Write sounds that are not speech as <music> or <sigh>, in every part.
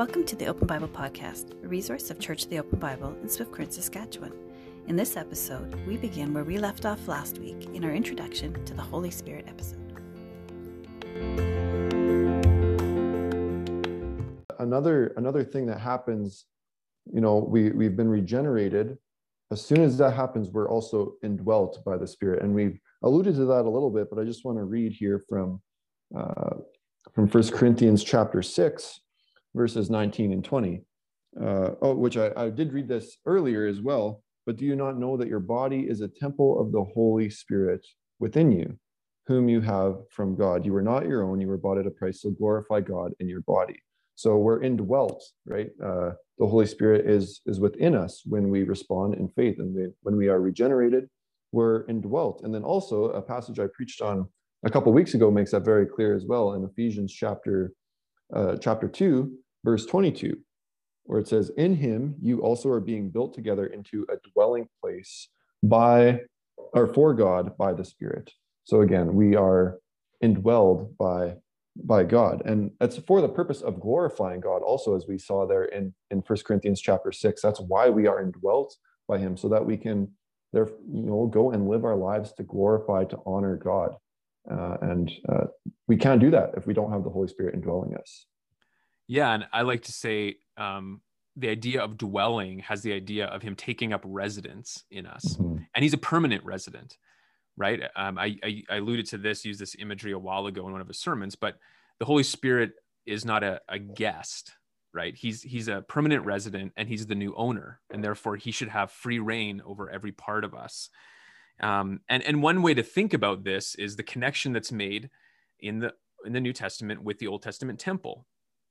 Welcome to the Open Bible Podcast, a resource of Church of the Open Bible in Swift Current, Saskatchewan. In this episode, we begin where we left off last week in our introduction to the Holy Spirit episode. Another another thing that happens, you know, we we've been regenerated. As soon as that happens, we're also indwelt by the Spirit, and we've alluded to that a little bit. But I just want to read here from uh, from First Corinthians chapter six, verses 19 and 20. Uh, oh, which I, I did read this earlier as well. But do you not know that your body is a temple of the Holy Spirit within you, whom you have from God? You are not your own, you were bought at a price, so glorify God in your body. So we're indwelt, right? Uh, the Holy Spirit is, is within us when we respond in faith. And we, when we are regenerated, we're indwelt. And then also, a passage I preached on a couple weeks ago makes that very clear as well in Ephesians chapter uh, chapter 2, verse 22, where it says, In him you also are being built together into a dwelling place by or for God by the Spirit. So again, we are indwelled by by God. And it's for the purpose of glorifying God, also, as we saw there in, in 1 Corinthians chapter 6. That's why we are indwelt by him, so that we can there, you know, go and live our lives to glorify, to honor God. Uh, and uh, we can't do that if we don't have the Holy Spirit indwelling us. Yeah, and I like to say um, the idea of dwelling has the idea of him taking up residence in us, mm-hmm. and he's a permanent resident, right? Um, I, I, I alluded to this, used this imagery a while ago in one of his sermons, but the Holy Spirit is not a, a guest, right? He's he's a permanent resident, and he's the new owner, and therefore he should have free reign over every part of us. Um, and and one way to think about this is the connection that's made in the in the New Testament with the Old Testament temple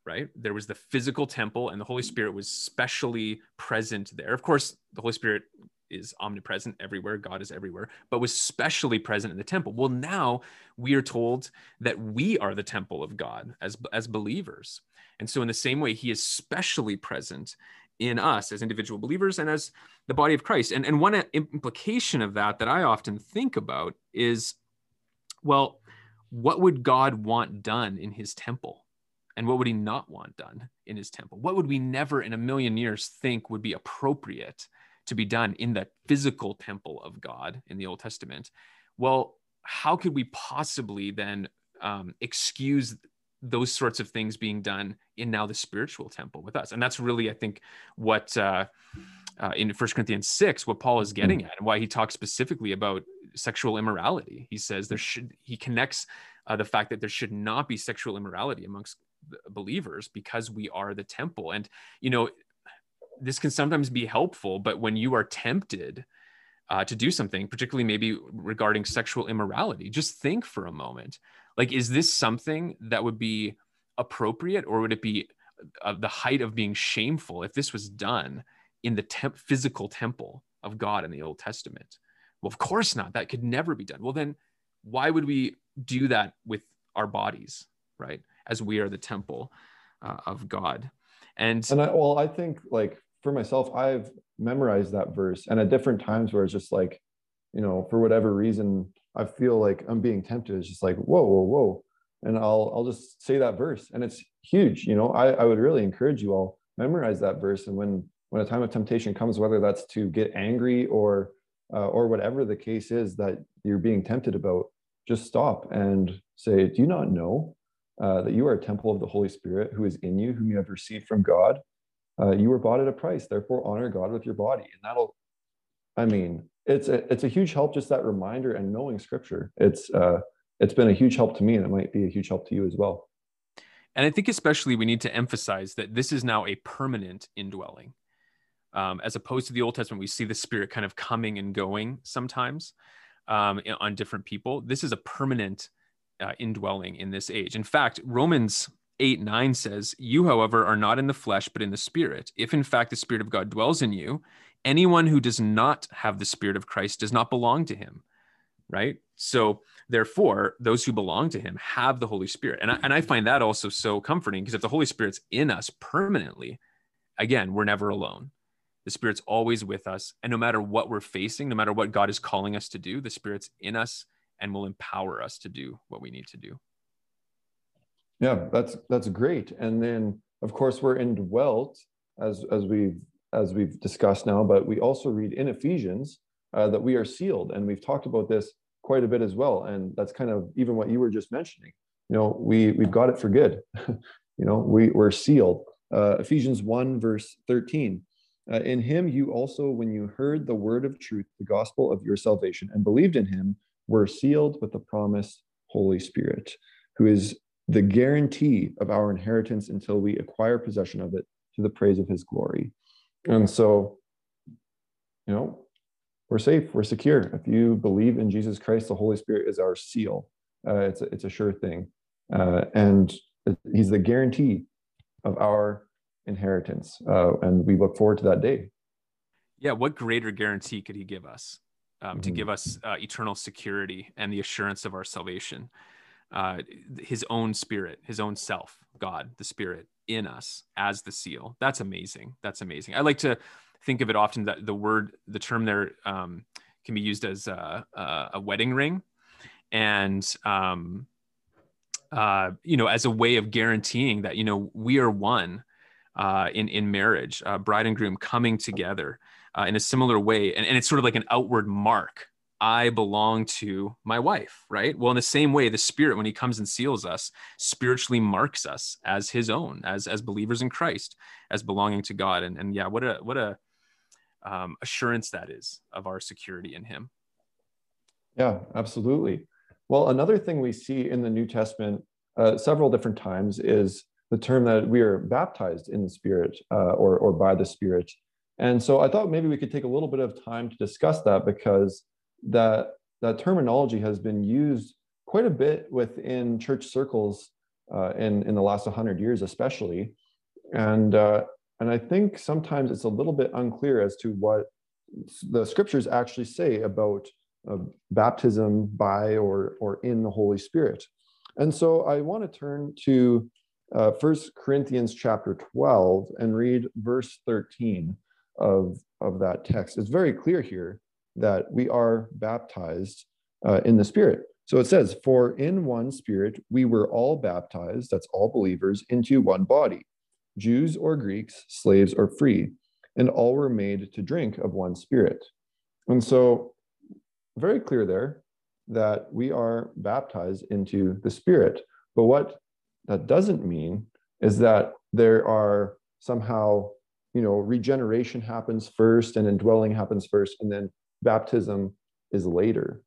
right? There was the physical temple, and the Holy Spirit was specially present there. Of course, the Holy Spirit is omnipresent everywhere, God is everywhere, but was specially present in the temple. Well, now we are told that we are the temple of God as, as believers. And so, in the same way, He is specially present in us as individual believers and as the body of Christ. And, and one implication of that that I often think about is well, what would God want done in His temple? And what would he not want done in his temple? What would we never in a million years think would be appropriate to be done in the physical temple of God in the Old Testament? Well, how could we possibly then um, excuse those sorts of things being done in now the spiritual temple with us? And that's really, I think, what uh, uh, in First Corinthians 6, what Paul is getting at and why he talks specifically about sexual immorality. He says there should, he connects uh, the fact that there should not be sexual immorality amongst believers because we are the temple. And you know this can sometimes be helpful but when you are tempted uh, to do something particularly maybe regarding sexual immorality just think for a moment like is this something that would be appropriate or would it be uh, the height of being shameful if this was done in the temp- physical temple of god in the old testament? Well of course not. That could never be done. Well then why would we do that with our bodies right as we are the temple uh, of God. And and I, well, I think like for myself, I've memorized that verse, and at different times where it's just like, you know, for whatever reason, I feel like I'm being tempted. It's just like, whoa, whoa, whoa, and I'll I'll just say that verse, and it's huge. You know, I I would really encourage you all memorize that verse, and when when a time of temptation comes, whether that's to get angry or uh, or whatever the case is that you're being tempted about, just stop and say, Do you not know uh, that you are a temple of the Holy Spirit who is in you, whom you have received from God. Uh, you were bought at a price, therefore honor God with your body. And that'll, I mean, it's a, it's a huge help, just that reminder and knowing scripture. It's, uh, it's been a huge help to me and it might be a huge help to you as well. And I think especially we need to emphasize that this is now a permanent indwelling. Um, as opposed to the Old Testament, we see the Spirit kind of coming and going sometimes um, on different people. This is a permanent uh, indwelling in this age. In fact, Romans 8 9 says, You, however, are not in the flesh, but in the spirit. If in fact the spirit of God dwells in you, anyone who does not have the spirit of Christ does not belong to him. Right. So, therefore, those who belong to him have the Holy Spirit. And I, and I find that also so comforting because if the Holy Spirit's in us permanently, again, we're never alone. The Spirit's always with us. And no matter what we're facing, no matter what God is calling us to do, the Spirit's in us and will empower us to do what we need to do yeah that's that's great and then of course, we're indwelt as as we've as we've discussed now, but we also read in Ephesians uh, that we are sealed, and we've talked about this quite a bit as well. And that's kind of even what you were just mentioning. You know, we we've got it for good. <laughs> you know, we we're sealed. Uh, Ephesians one verse thirteen. Uh, in him, you also, when you heard the word of truth, the gospel of your salvation, and believed in him, were sealed with the promise Holy Spirit, who is the guarantee of our inheritance until we acquire possession of it to the praise of his glory. And so, you know, we're safe, we're secure. If you believe in Jesus Christ, the Holy Spirit is our seal. Uh, it's, a, it's a sure thing. Uh, and he's the guarantee of our inheritance. Uh, and we look forward to that day. Yeah, what greater guarantee could he give us um, mm-hmm. to give us uh, eternal security and the assurance of our salvation? Uh, his own spirit, his own self, God, the spirit in us as the seal. That's amazing. That's amazing. I like to think of it often that the word, the term there um, can be used as a, a wedding ring. And, um, uh, you know, as a way of guaranteeing that, you know, we are one uh, in in marriage, uh, bride and groom coming together uh, in a similar way, and, and it's sort of like an outward mark. I belong to my wife, right? Well, in the same way, the Spirit, when He comes and seals us, spiritually marks us as His own, as as believers in Christ, as belonging to God, and and yeah, what a what a um, assurance that is of our security in Him. Yeah, absolutely. Well, another thing we see in the New Testament uh, several different times is the term that we are baptized in the Spirit uh, or, or by the Spirit. And so I thought maybe we could take a little bit of time to discuss that because that, that terminology has been used quite a bit within church circles uh, in, in the last 100 years, especially. And, uh, and I think sometimes it's a little bit unclear as to what the scriptures actually say about uh, baptism by or, or in the Holy Spirit. And so I want to turn to uh, First Corinthians chapter 12 and read verse 13 of, of that text. It's very clear here that we are baptized uh, in the Spirit. So it says, For in one Spirit we were all baptized, that's all believers, into one body, Jews or Greeks, slaves or free, and all were made to drink of one Spirit. And so, very clear there that we are baptized into the Spirit. But what that doesn't mean is that there are somehow, you know, regeneration happens first and indwelling happens first, and then baptism is later.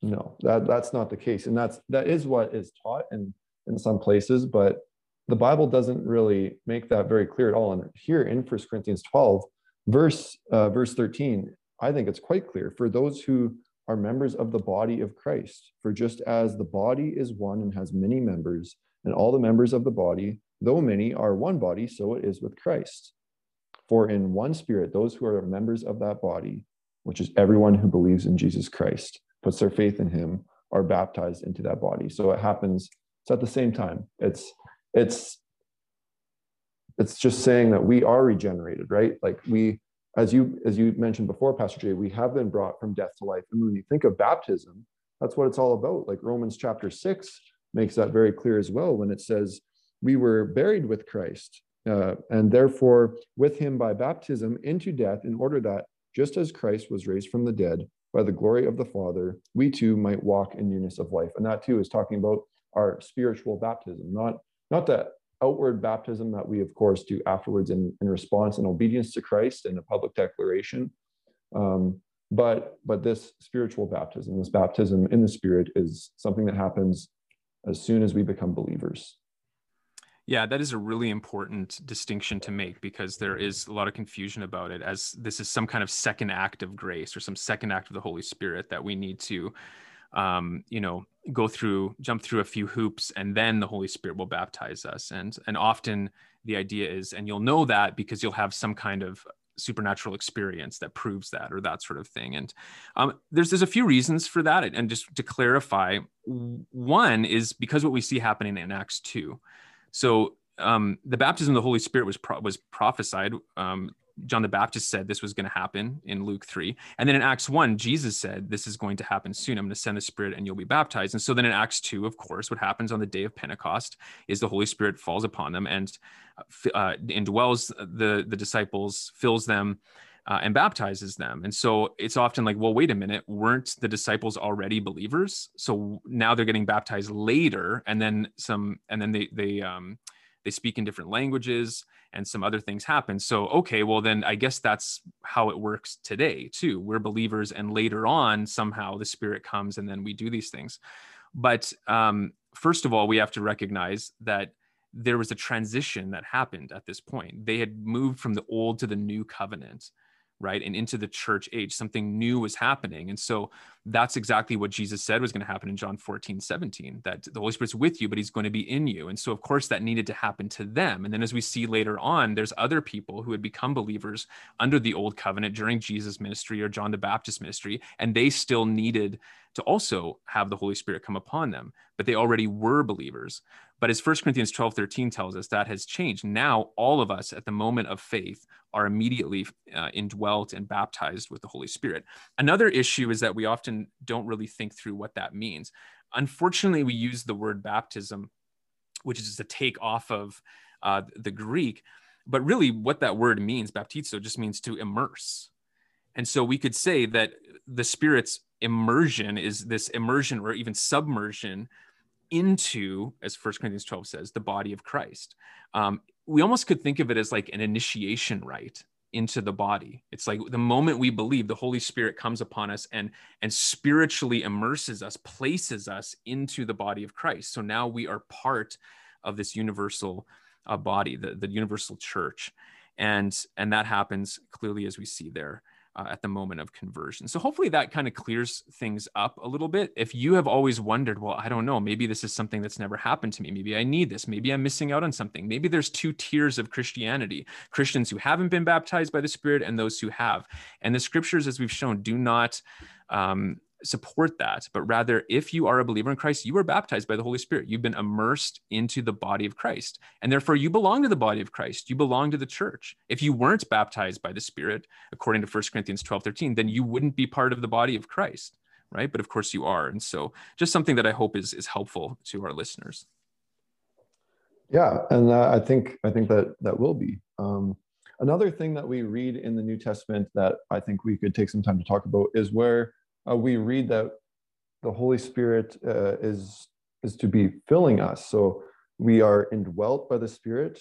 No, that, that's not the case. And that's that is what is taught in, in some places, but the Bible doesn't really make that very clear at all. And here in First Corinthians 12, verse uh, verse 13, I think it's quite clear for those who are members of the body of Christ. For just as the body is one and has many members, and all the members of the body, though many, are one body, so it is with Christ. For in one spirit, those who are members of that body, which is everyone who believes in Jesus Christ, puts their faith in him, are baptized into that body. So it happens, it's at the same time. It's it's it's just saying that we are regenerated, right? Like we, as you as you mentioned before, Pastor Jay, we have been brought from death to life. And when you think of baptism, that's what it's all about. Like Romans chapter six makes that very clear as well when it says, We were buried with Christ, uh, and therefore with him by baptism into death, in order that just as Christ was raised from the dead by the glory of the Father, we too might walk in newness of life. And that too is talking about our spiritual baptism, not, not the outward baptism that we, of course, do afterwards in, in response and obedience to Christ in a public declaration. Um, but but this spiritual baptism, this baptism in the Spirit, is something that happens as soon as we become believers. Yeah, that is a really important distinction to make because there is a lot of confusion about it as this is some kind of second act of grace or some second act of the Holy Spirit that we need to, um, you know, go through, jump through a few hoops, and then the Holy Spirit will baptize us. And and often the idea is, and you'll know that because you'll have some kind of supernatural experience that proves that or that sort of thing. And um, there's there's a few reasons for that. And just to clarify one is because what we see happening in acts 2 so um, the baptism of the holy spirit was pro- was prophesied um, John the Baptist said this was going to happen in Luke 3. And then in Acts 1, Jesus said, This is going to happen soon. I'm going to send the Spirit and you'll be baptized. And so then in Acts 2, of course, what happens on the day of Pentecost is the Holy Spirit falls upon them and uh, indwells the, the disciples, fills them. Uh, and baptizes them. And so it's often like, well, wait a minute, weren't the disciples already believers? So now they're getting baptized later, and then some, and then they they um, they speak in different languages and some other things happen. So, okay, well, then I guess that's how it works today, too. We're believers, and later on, somehow the Spirit comes and then we do these things. But um, first of all, we have to recognize that there was a transition that happened at this point. They had moved from the old to the new covenant right and into the church age something new was happening. And so that's exactly what jesus said was going to happen in john 14 17 that the holy spirit's with you but he's going to be in you. And so of course that needed to happen to them. And then as we see later on there's other people who had become believers under the old covenant during jesus ministry or john the baptist ministry and they still needed to also have the holy spirit come upon them but they already were believers but as 1 Corinthians 12, 13 tells us, that has changed. Now, all of us at the moment of faith are immediately uh, indwelt and baptized with the Holy Spirit. Another issue is that we often don't really think through what that means. Unfortunately, we use the word baptism, which is a take off of uh, the Greek. But really, what that word means, baptizo, just means to immerse. And so we could say that the Spirit's immersion is this immersion or even submersion into, as First Corinthians 12 says, the body of Christ. Um, we almost could think of it as like an initiation rite into the body. It's like the moment we believe, the Holy Spirit comes upon us and and spiritually immerses us, places us into the body of Christ. So now we are part of this universal uh, body, the, the universal church. And and that happens clearly as we see there uh, at the moment of conversion. So hopefully that kind of clears things up a little bit. If you have always wondered, well, I don't know, maybe this is something that's never happened to me. Maybe I need this. Maybe I'm missing out on something. Maybe there's two tiers of Christianity Christians who haven't been baptized by the Spirit and those who have. And the scriptures, as we've shown, do not. Um, support that, but rather, if you are a believer in Christ, you are baptized by the Holy Spirit. You've been immersed into the body of Christ, and therefore you belong to the body of Christ. You belong to the church. If you weren't baptized by the Spirit, according to 1 Corinthians 12 13, then you wouldn't be part of the body of Christ, right? But of course you are. And so, just something that I hope is, is helpful to our listeners. Yeah, and uh, I think I think that that will be. Um, another thing that we read in the New Testament that I think we could take some time to talk about is where uh, we read that the Holy Spirit uh, is is to be filling us. So we are indwelt by the Spirit,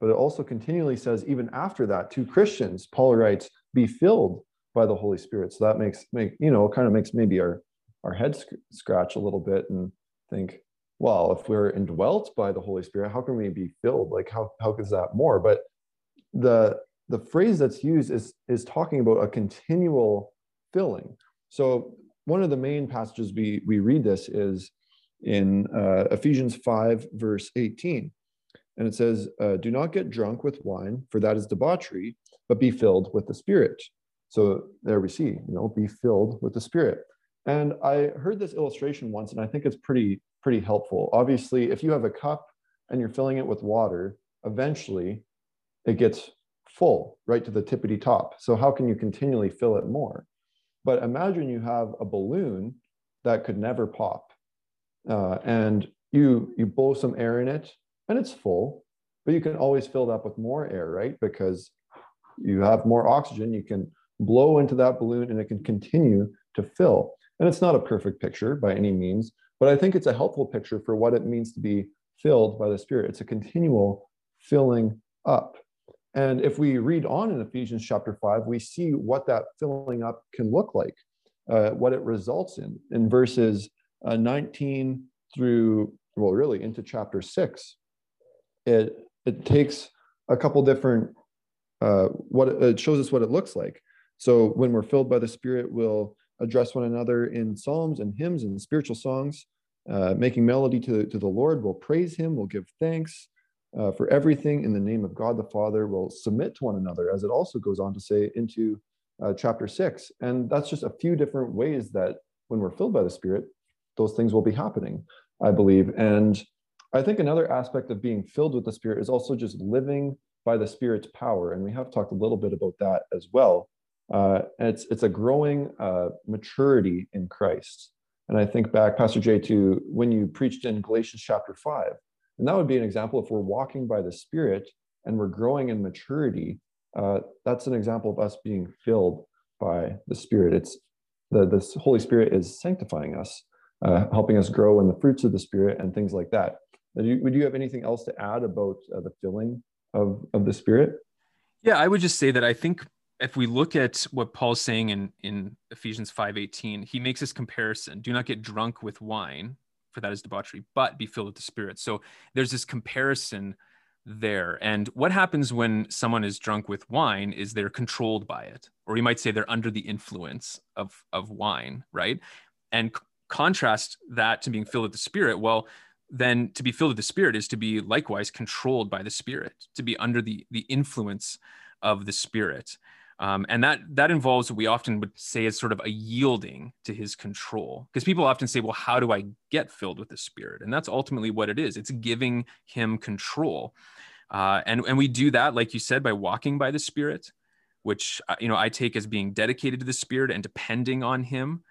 but it also continually says, even after that, to Christians, Paul writes, "Be filled by the Holy Spirit." So that makes make you know kind of makes maybe our our head sc- scratch a little bit and think, well, if we're indwelt by the Holy Spirit, how can we be filled? Like how how is that more? But the the phrase that's used is is talking about a continual filling so one of the main passages we, we read this is in uh, Ephesians 5, verse 18. And it says, uh, Do not get drunk with wine, for that is debauchery, but be filled with the Spirit. So there we see, you know, be filled with the Spirit. And I heard this illustration once, and I think it's pretty, pretty helpful. Obviously, if you have a cup and you're filling it with water, eventually it gets full right to the tippity top. So how can you continually fill it more? But imagine you have a balloon that could never pop, uh, and you you blow some air in it, and it's full, but you can always fill it up with more air, right? Because you have more oxygen, you can blow into that balloon, and it can continue to fill. And it's not a perfect picture by any means, but I think it's a helpful picture for what it means to be filled by the Spirit. It's a continual filling up. And if we read on in Ephesians chapter 5, we see what that filling up can look like, uh, what it results in. In verses uh, 19 through, well, really into chapter 6, it, it takes a couple different, uh, what it shows us what it looks like. So when we're filled by the Spirit, we'll address one another in psalms and hymns and spiritual songs, uh, making melody to, to the Lord. We'll praise Him, we'll give thanks uh, for everything in the name of God the Father will submit to one another, as it also goes on to say into uh, chapter six. And that's just a few different ways that when we're filled by the Spirit, those things will be happening, I believe. And I think another aspect of being filled with the Spirit is also just living by the Spirit's power. And we have talked a little bit about that as well. Uh, and it's, it's a growing uh, maturity in Christ. And I think back, Pastor Jay, to when you preached in Galatians chapter 5. And that would be an example if we're walking by the Spirit and we're growing in maturity, uh, that's an example of us being filled by the Spirit. It's the, Holy Spirit is sanctifying us, uh, helping us grow in the fruits of the Spirit and things like that. You, would you have anything else to add about uh, the filling of, of the Spirit? Yeah, I would just say that I think if we look at what Paul's saying in, in Ephesians 5:18, he makes this comparison: do not get drunk with wine, for that is debauchery, but be filled with the Spirit. So there's this comparison there. And what happens when someone is drunk with wine is they're controlled by it, or you might say they're under the influence of, of wine, right? And c- contrast that to being filled with the Spirit. Well, then to be filled with the Spirit is to be likewise controlled by the Spirit, to be under the, the influence of the Spirit. Um, and that that involves what we often would say is sort of a yielding to his control. Because people often say well how do i get filled with the spirit? And that's ultimately what it is. It's giving him control. Uh, and and we do that like you said by walking by the spirit which uh, you know i take as being dedicated to the spirit and depending on him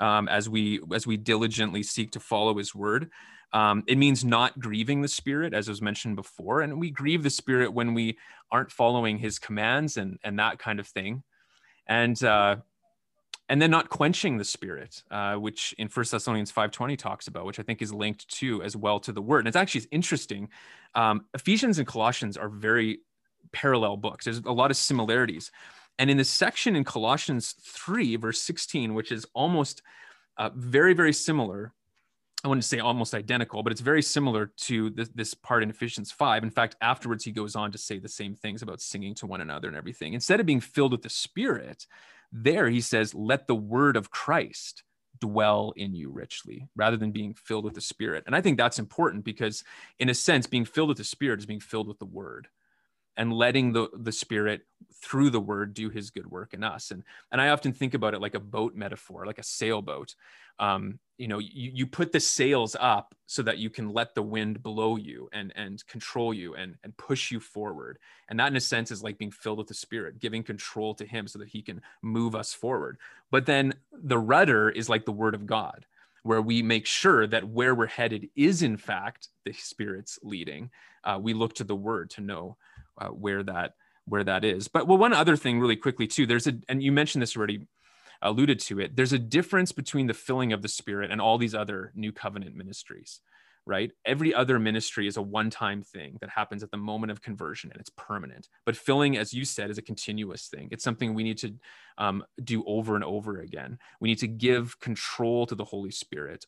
um, as we as we diligently seek to follow his word um, it means not grieving the Spirit, as was mentioned before. And we grieve the Spirit when we aren't following his commands and, and that kind of thing. And, uh, and then not quenching the spirit uh, which in First thessalonians 5.20 talks about which i think is linked to as well to the word and it's actually interesting um, ephesians and colossians are very parallel books there's a lot of similarities and in the section in colossians 3 verse 16 which is almost uh, very very similar I wouldn't say almost identical, but it's very similar to this, this, part in Ephesians 5. In fact, afterwards, he goes on to say the same things about singing to one another and everything. Instead of being filled with the Spirit, there he says, let the word of Christ dwell in you richly rather than being filled with the Spirit. And I think that's important because, in a sense, being filled with the Spirit is being filled with the word and letting the the spirit through the word do his good work in us. And and i often think about it like a boat metaphor like a sailboat. Um, you know you, you put the sails up so that you can let the wind blow you and and control you and and push you forward. And that in a sense is like being filled with the spirit giving control to him so that he can move us forward. But then the rudder is like the word of god where we make sure that where we're headed is in fact the spirit's leading. Uh, we look to the word to know uh, where that where that is. But well, one other thing, really quickly too. There's a, and you mentioned this already, alluded to it. There's a difference between the filling of the Spirit and all these other New Covenant ministries, right? Every other ministry is a one-time thing that happens at the moment of conversion and it's permanent. But filling, as you said, is a continuous thing. It's something we need to um, do over and over again. We need to give control to the Holy Spirit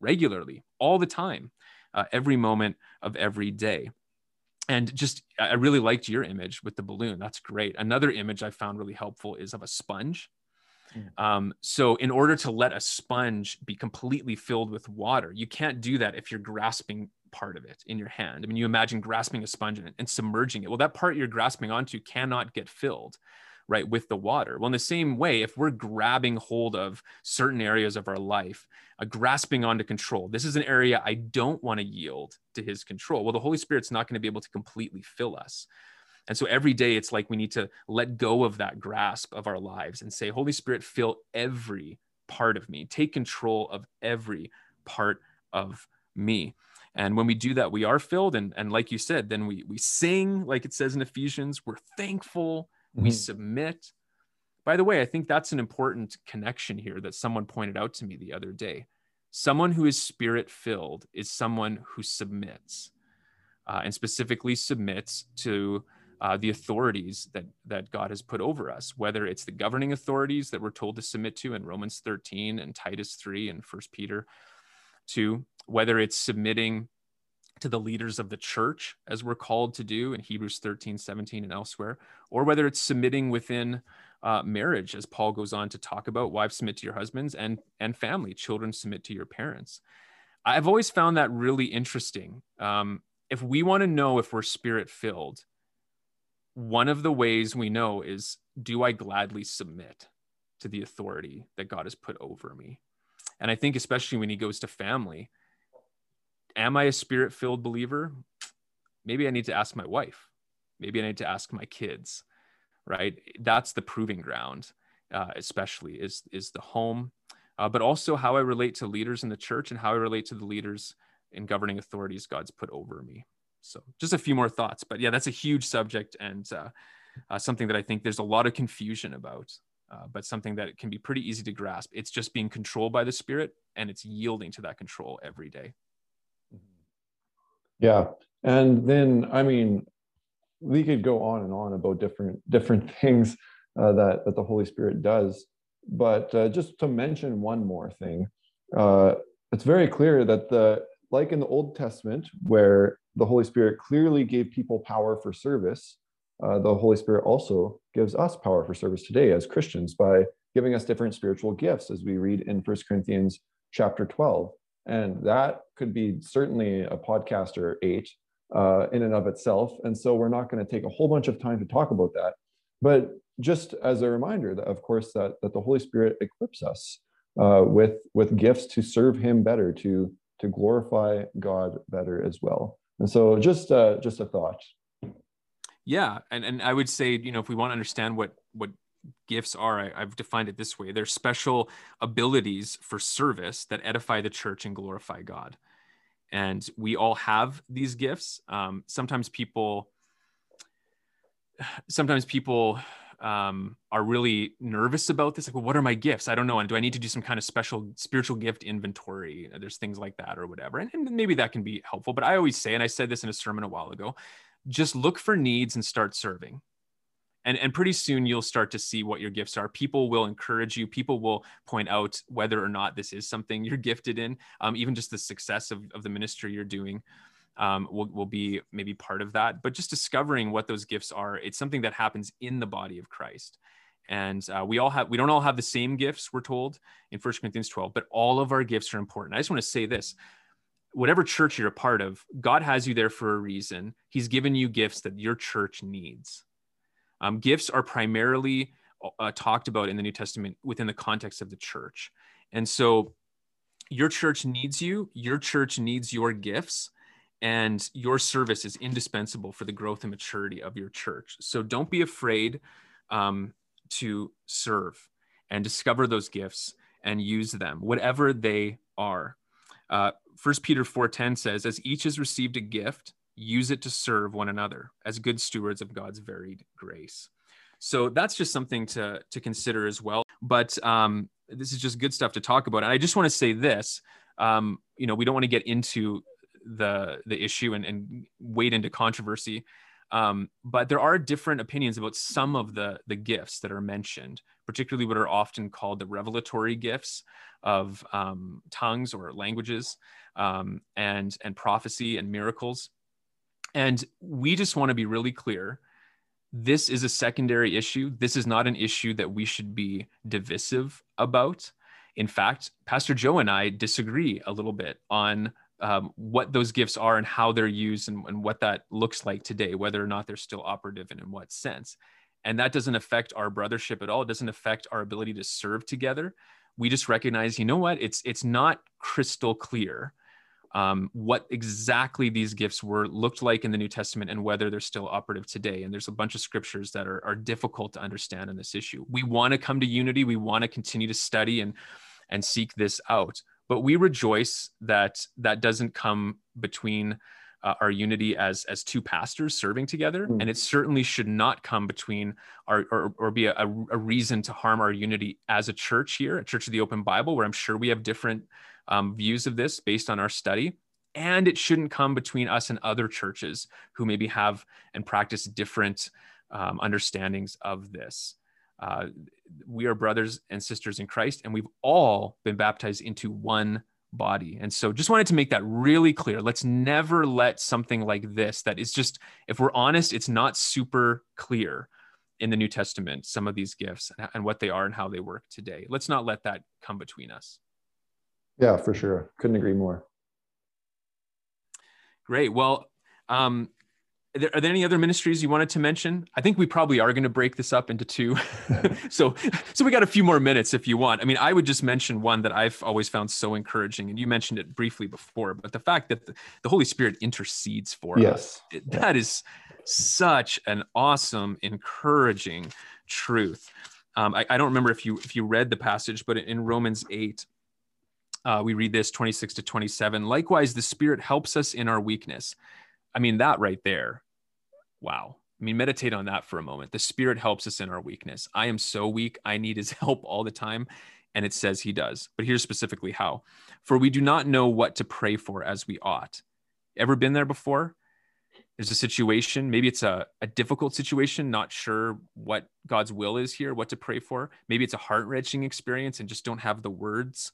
regularly, all the time, uh, every moment of every day and just i really liked your image with the balloon. That's great. Another image i found really helpful is of a sponge. Mm. um, so in order to let a sponge be completely filled with water you can't do that if you're grasping part of it in your hand. I mean you imagine grasping a sponge and, and submerging it. Well that part you're grasping onto cannot get filled right with the water. Well in the same way if we're grabbing hold of certain areas of our life uh, grasping onto control this is an area i don't want to yield to his control. Well the holy spirit's not going to be able to completely fill us. And so every day it's like we need to let go of that grasp of our lives and say holy spirit fill every part of me. Take control of every part of me. And when we do that we are filled. And, and like you said then we we sing like it says in ephesians we're thankful mm-hmm. we submit. By the way, I think that's an important connection here that someone pointed out to me the other day. Someone who is spirit filled is someone who submits uh, and specifically submits to uh, the authorities that, that God has put over us, whether it's the governing authorities that we're told to submit to in Romans 13 and Titus 3 and First Peter 2, whether it's submitting to the leaders of the church, as we're called to do in Hebrews 13, 17, and elsewhere, or whether it's submitting within uh, marriage, as Paul goes on to talk about wives submit to your husbands and, and family, children submit to your parents. I've always found that really interesting. Um, if we want to know if we're spirit filled, one of the ways we know is do I gladly submit to the authority that God has put over me? And I think, especially when he goes to family, am I a spirit filled believer? Maybe I need to ask my wife. maybe i need to ask my kids right? That's the proving ground uh, especially is is the home. Uh, but also how i relate to leaders in the church and how i relate to the leaders in governing authorities god's put over me. So just a few more thoughts but yeah that's a huge subject and uh, uh something that i think there's a lot of confusion about uh, but something that can be pretty easy to grasp. It's just being controlled by the spirit and it's yielding to that control every day yeah and then i mean we could go on and on about different different <laughs> things uh, that that the Holy Spirit does. But uh, just to mention one more thing, uh, it's very clear that the like in the Old Testament, where the Holy Spirit clearly gave people power for service, uh, the Holy Spirit also gives us power for service today as Christians by giving us different spiritual gifts, as we read in First Corinthians chapter 12. And that could be certainly a podcast or eight uh, in and of itself. And so we're not going to take a whole bunch of time to talk about that. But just as a reminder, that of course, that, that the Holy Spirit equips us uh, with, with gifts to serve Him better, to, to glorify God better as well. And so just, uh, just a thought. Yeah. And, and I would say, you know, if we want to understand what, what gifts are, I, I've defined it this way. They're special abilities for service that edify the church and glorify God. And we all have these gifts. Um, sometimes people sometimes people um, are really nervous about this like well, what are my gifts? I don't know. And do i need to do some kind of special spiritual gift inventory? There's things like that or whatever. And, and maybe that can be helpful but i always say and i said this in a sermon a while ago just look for needs and start serving and and pretty soon you'll start to see what your gifts are. People will encourage you. People will point out whether or not this is something you're gifted in. Um, even just the success of, of the ministry you're doing um, will, will be maybe part of that. But just discovering what those gifts are it's something that happens in the body of christ. And uh, we all have we don't all have the same gifts we're told in 1 corinthians 12 but all of our gifts are important. I just want to say this. Whatever church you're a part of god has you there for a reason. He's given you gifts that your church needs um, gifts are primarily uh, talked about in the New Testament within the context of the church. And so your church needs you, your church needs your gifts, and your service is indispensable for the growth and maturity of your church. So don't be afraid um, to serve and discover those gifts and use them, whatever they are. Uh, 1 Peter 4.10 says, as each has received a gift, use it to serve one another as good stewards of God's varied grace. So that's just something to to consider as well. But um, this is just good stuff to talk about. And I just want to say this: um, you know, we don't want to get into the the issue and, and wade into controversy. Um, but there are different opinions about some of the the gifts that are mentioned, particularly what are often called the revelatory gifts of um, tongues or languages, um, and and prophecy and miracles. And we just want to be really clear. This is a secondary issue. This is not an issue that we should be divisive about. In fact, Pastor Joe and I disagree a little bit on um, what those gifts are and how they're used and, and what that looks like today, whether or not they're still operative and in what sense. And that doesn't affect our brothership at all. It doesn't affect our ability to serve together. We just recognize, you know what? It's it's not crystal clear um, what exactly these gifts were looked like in the New Testament and whether they're still operative today. And there's a bunch of scriptures that are, are difficult to understand on this issue. We want to come to unity. We want to continue to study and and seek this out. But we rejoice that that doesn't come between uh, our unity as as two pastors serving together, mm. and it certainly should not come between our or, or be a, a reason to harm our unity as a church here, a Church of the Open Bible, where I'm sure we have different um, views of this based on our study. And it shouldn't come between us and other churches who maybe have and practice different um, understandings of this. Uh, we are brothers and sisters in Christ, and we've all been baptized into one body. And so just wanted to make that really clear. Let's never let something like this, that is just, if we're honest, it's not super clear in the New Testament, some of these gifts and what they are and how they work today. Let's not let that come between us. Yeah, for sure. Couldn't agree more. Great. Well, um, are there, are there any other ministries you wanted to mention? I think we probably are going to break this up into two. <laughs> so, so we got a few more minutes if you want. I mean, I would just mention one that I've always found so encouraging, and you mentioned it briefly before, but the fact that the, the Holy Spirit intercedes for yes. us, it, that is such an awesome, encouraging truth. Um, I, I, don't remember if you if you read the passage, but in Romans eight, uh, we read this 26 to 27. Likewise, the Spirit helps us in our weakness. I mean, that right there, wow. I mean, meditate on that for a moment. The Spirit helps us in our weakness. I am so weak. I need His <laughs> help all the time. And it says He does. But here's specifically how. For we do not know what to pray for as we ought. Ever been there before? There's a situation, maybe it's a, a difficult situation, not sure what God's will is here, what to pray for. Maybe it's a heart wrenching experience and just don't have the words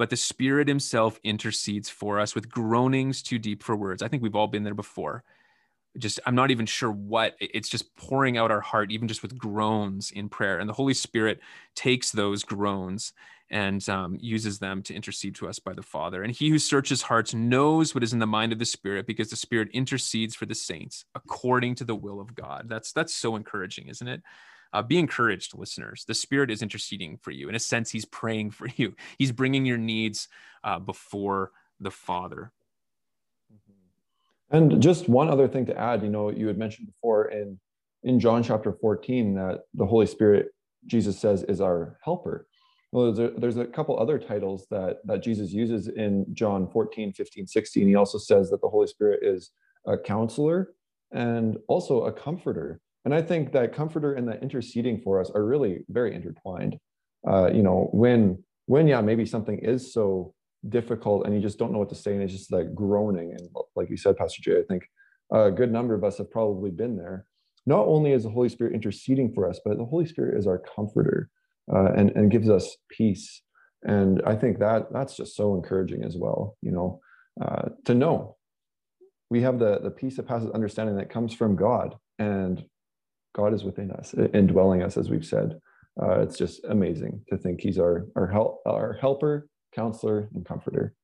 but the Spirit Himself intercedes for us with groanings too deep for words. I think we've all been there before. Just, I'm not even sure what it's just pouring out our heart, even just with groans in prayer. And the Holy Spirit takes those groans and um, uses them to intercede to us by the Father. And he who searches hearts knows what is in the mind of the Spirit because the Spirit intercedes for the saints according to the will of God. That's that's so encouraging, isn't it? Uh, be encouraged, listeners. The Spirit is interceding for you. In a sense, He's praying for <laughs> you. He's bringing your needs uh, before the Father. Mm-hmm. And just one other thing to add, you know, you had mentioned before in in John chapter 14 that the Holy Spirit, Jesus says, is our helper. Well, there's a, there's a couple other titles that that Jesus uses in John 14, 15, 16. He also says that the Holy Spirit is a counselor and also a comforter. And I think that comforter and that interceding for us are really very intertwined. Uh, you know, when when yeah, maybe something is so difficult and you just don't know what to say and it's just like groaning. And like you said, Pastor Jay, I think a good number of us have probably been there. Not only is the Holy Spirit interceding for us, but the Holy Spirit is our comforter uh, and and gives us peace. And I think that that's just so encouraging as well. You know, uh, to know we have the the peace that passes understanding that comes from God, and God is within us, indwelling us, as we've said. Uh, it's just amazing to think He's our our help, our helper, counselor, and comforter.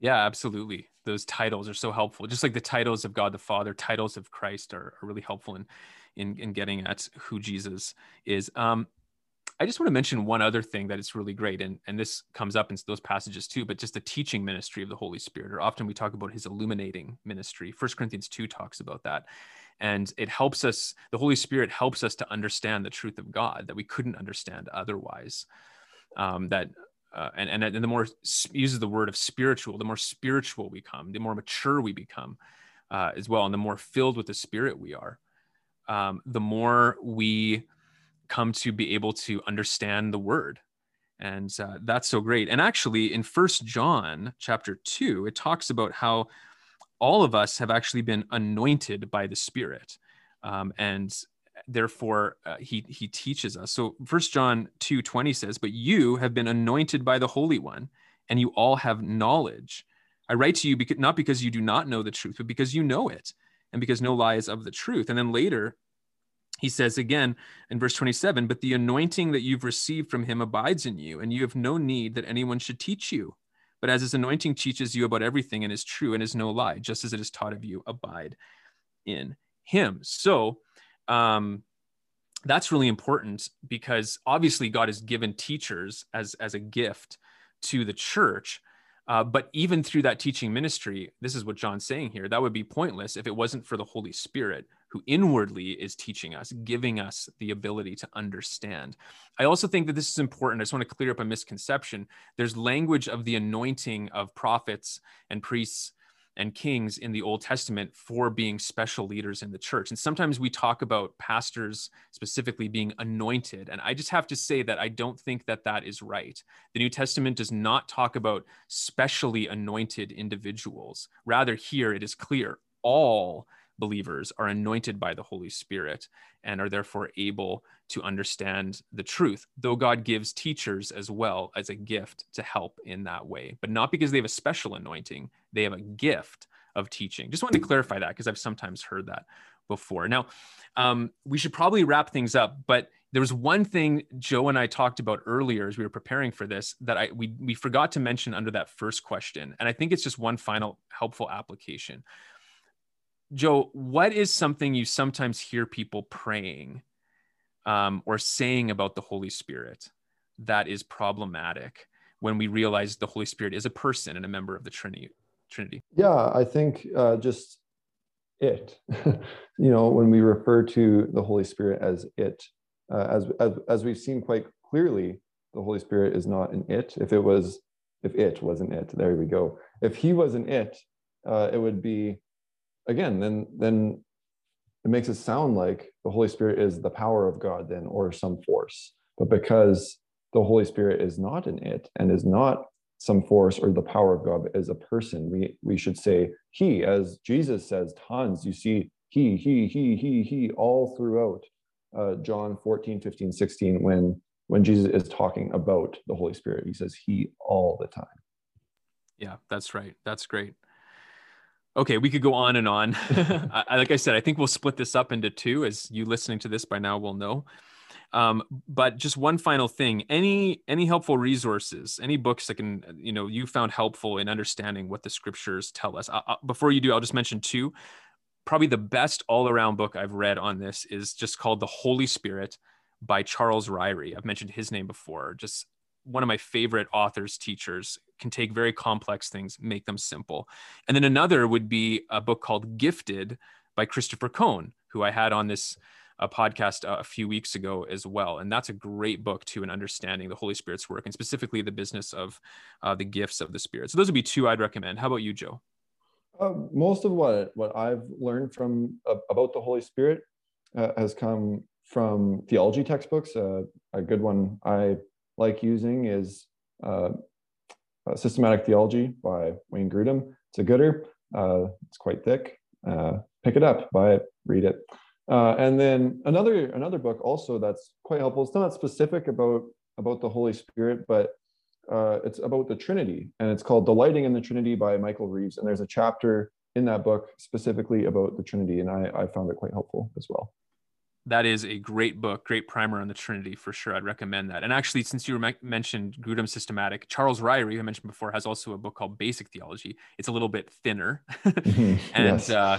Yeah, absolutely. Those titles are so helpful. Just like the titles of God the Father, titles of Christ are, are really helpful in, in in getting at who Jesus is. Um, I just want to mention one other thing that is really great, and, and this comes up in those passages too, but just the teaching ministry of the Holy Spirit, or often we talk about his illuminating ministry. First Corinthians 2 talks about that and it helps us the holy spirit helps us to understand the truth of god that we couldn't understand otherwise um, that uh, and, and, and the more uses the word of spiritual the more spiritual we come the more mature we become uh, as well and the more filled with the spirit we are um, the more we come to be able to understand the word. And uh, that's so great. And actually in first john chapter 2 it talks about how all of us have actually been anointed by the Spirit. Um, and therefore uh, he he teaches us. So first john 2 20 says but you have been anointed by the holy one and you all have knowledge. I write to you because, not because you do not know the truth but because you know it and because no lie is of the truth. And then later he says again in verse 27 but the anointing that you've received from him abides in you and you have no need that anyone should teach you but as his anointing teaches you about everything and is true and is no lie, just as it is taught of you, abide in him. So um, that's really important because obviously God has given teachers as, as a gift to the church. Uh, but even through that teaching ministry, this is what John's saying here, that would be pointless if it wasn't for the Holy Spirit who inwardly is teaching us, giving us the ability to understand. I also think that this is important. I just want to clear up a misconception. There's language of the anointing of prophets and priests and kings in the Old Testament for being special leaders in the church. And sometimes we talk about pastors specifically being anointed. And I just have to say that I don't think that that is right. The New Testament does not talk about specially anointed individuals. Rather, here it is clear all believers are anointed by the Holy Spirit and are therefore able to understand the truth, though God gives teachers as well as a gift to help in that way, but not because they have a special anointing, they have a gift of teaching. Just wanted to clarify that because I've sometimes heard that before. Now, um, we should probably wrap things up, but there was one thing Joe and I talked about earlier as we were preparing for this that I we we forgot to mention under that first question, and I think it's just one final helpful application. Joe, what is something you sometimes hear people praying um, or saying about the Holy Spirit that is problematic when we realize the Holy Spirit is a person and a member of the Trinity? Trinity. Yeah, I think uh, just it. <laughs> you know, when we refer to the Holy Spirit as it, uh, as, as as we've seen quite clearly, the Holy Spirit is not an it. If it was, if it wasn't it, there we go. If he was an it, uh, it would be, again, then then it makes it sound like the Holy Spirit is the power of God then, or some force. But because the Holy Spirit is not in it and is not some force or the power of God as a person. We we should say he, as Jesus says tons. You see he, he, he, he, he all throughout uh, John 14, 15, 16, when when Jesus is talking about the Holy Spirit, he says he all the time. Yeah, that's right. That's great. Okay, we could go on and on. <laughs> <laughs> I, like I said, I think we'll split this up into two, as you listening to this by now will know. Um, but just one final thing: any any helpful resources, any books that can you know you found helpful in understanding what the scriptures tell us. I, I, before you do, I'll just mention two. Probably the best all around book I've read on this is just called The Holy Spirit by Charles Ryrie. I've mentioned his name before. Just one of my favorite authors, teachers can take very complex things, make them simple. And then another would be a book called Gifted by Christopher Cone, who I had on this a podcast uh, a few weeks ago as well. And that's a great book too in understanding the Holy Spirit's work and specifically the business of uh, the gifts of the Spirit. So those would be two I'd recommend. How about you, Joe? Uh, most of what what I've learned from uh, about the Holy Spirit uh, has come from theology textbooks. Uh, a good one I like using is Systematic Theology by Wayne Grudem. It's a gooder. it's quite thick. pick it up, buy it, read it. Uh, and then another another book also that's quite helpful. It's not specific about about the Holy Spirit, but uh, it's about the Trinity, and it's called "Delighting in the Trinity" by Michael Reeves. And there's a chapter in that book specifically about the Trinity, and I, I found it quite helpful as well. That is a great book, great primer on the Trinity for sure. I'd recommend that. And actually, since you mentioned Grudem Systematic, Charles Ryrie, who I mentioned before, has also a book called Basic Theology. It's a little bit thinner, <laughs> <laughs> and yes. uh,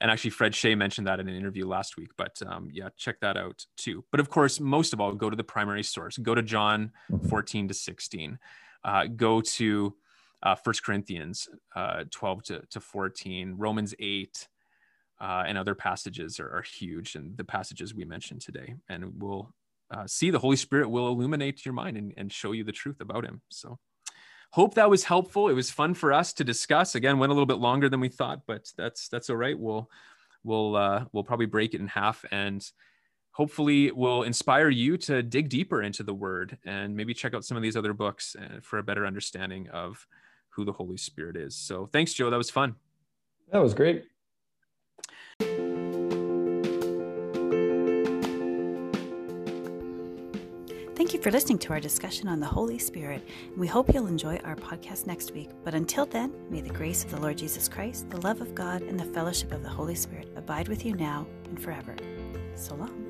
and actually fred shea mentioned that in an interview last week but um, yeah check that out too but of course most of all go to the primary source go to john mm-hmm. 14 to 16 uh, go to uh, 1 corinthians uh, 12 to, to 14 romans 8 uh, and other passages are, are, huge and the passages we mentioned today and we'll uh, see the holy spirit will illuminate your mind and, and show you the truth about him so hope that was helpful. It was fun for us to discuss. Again, went a little bit longer than we thought, but that's that's all right. We'll we'll uh, we'll probably break it in half and hopefully will inspire you to dig deeper into the word and maybe check out some of these other books uh, for a better understanding of who the Holy Spirit is. So thanks, Joe. That was fun. That was great. For listening to our discussion on the Holy Spirit, we hope you'll enjoy our podcast next week. But until then, may the grace of the Lord Jesus Christ, the love of God, and the fellowship of the Holy Spirit abide with you now and forever. So long.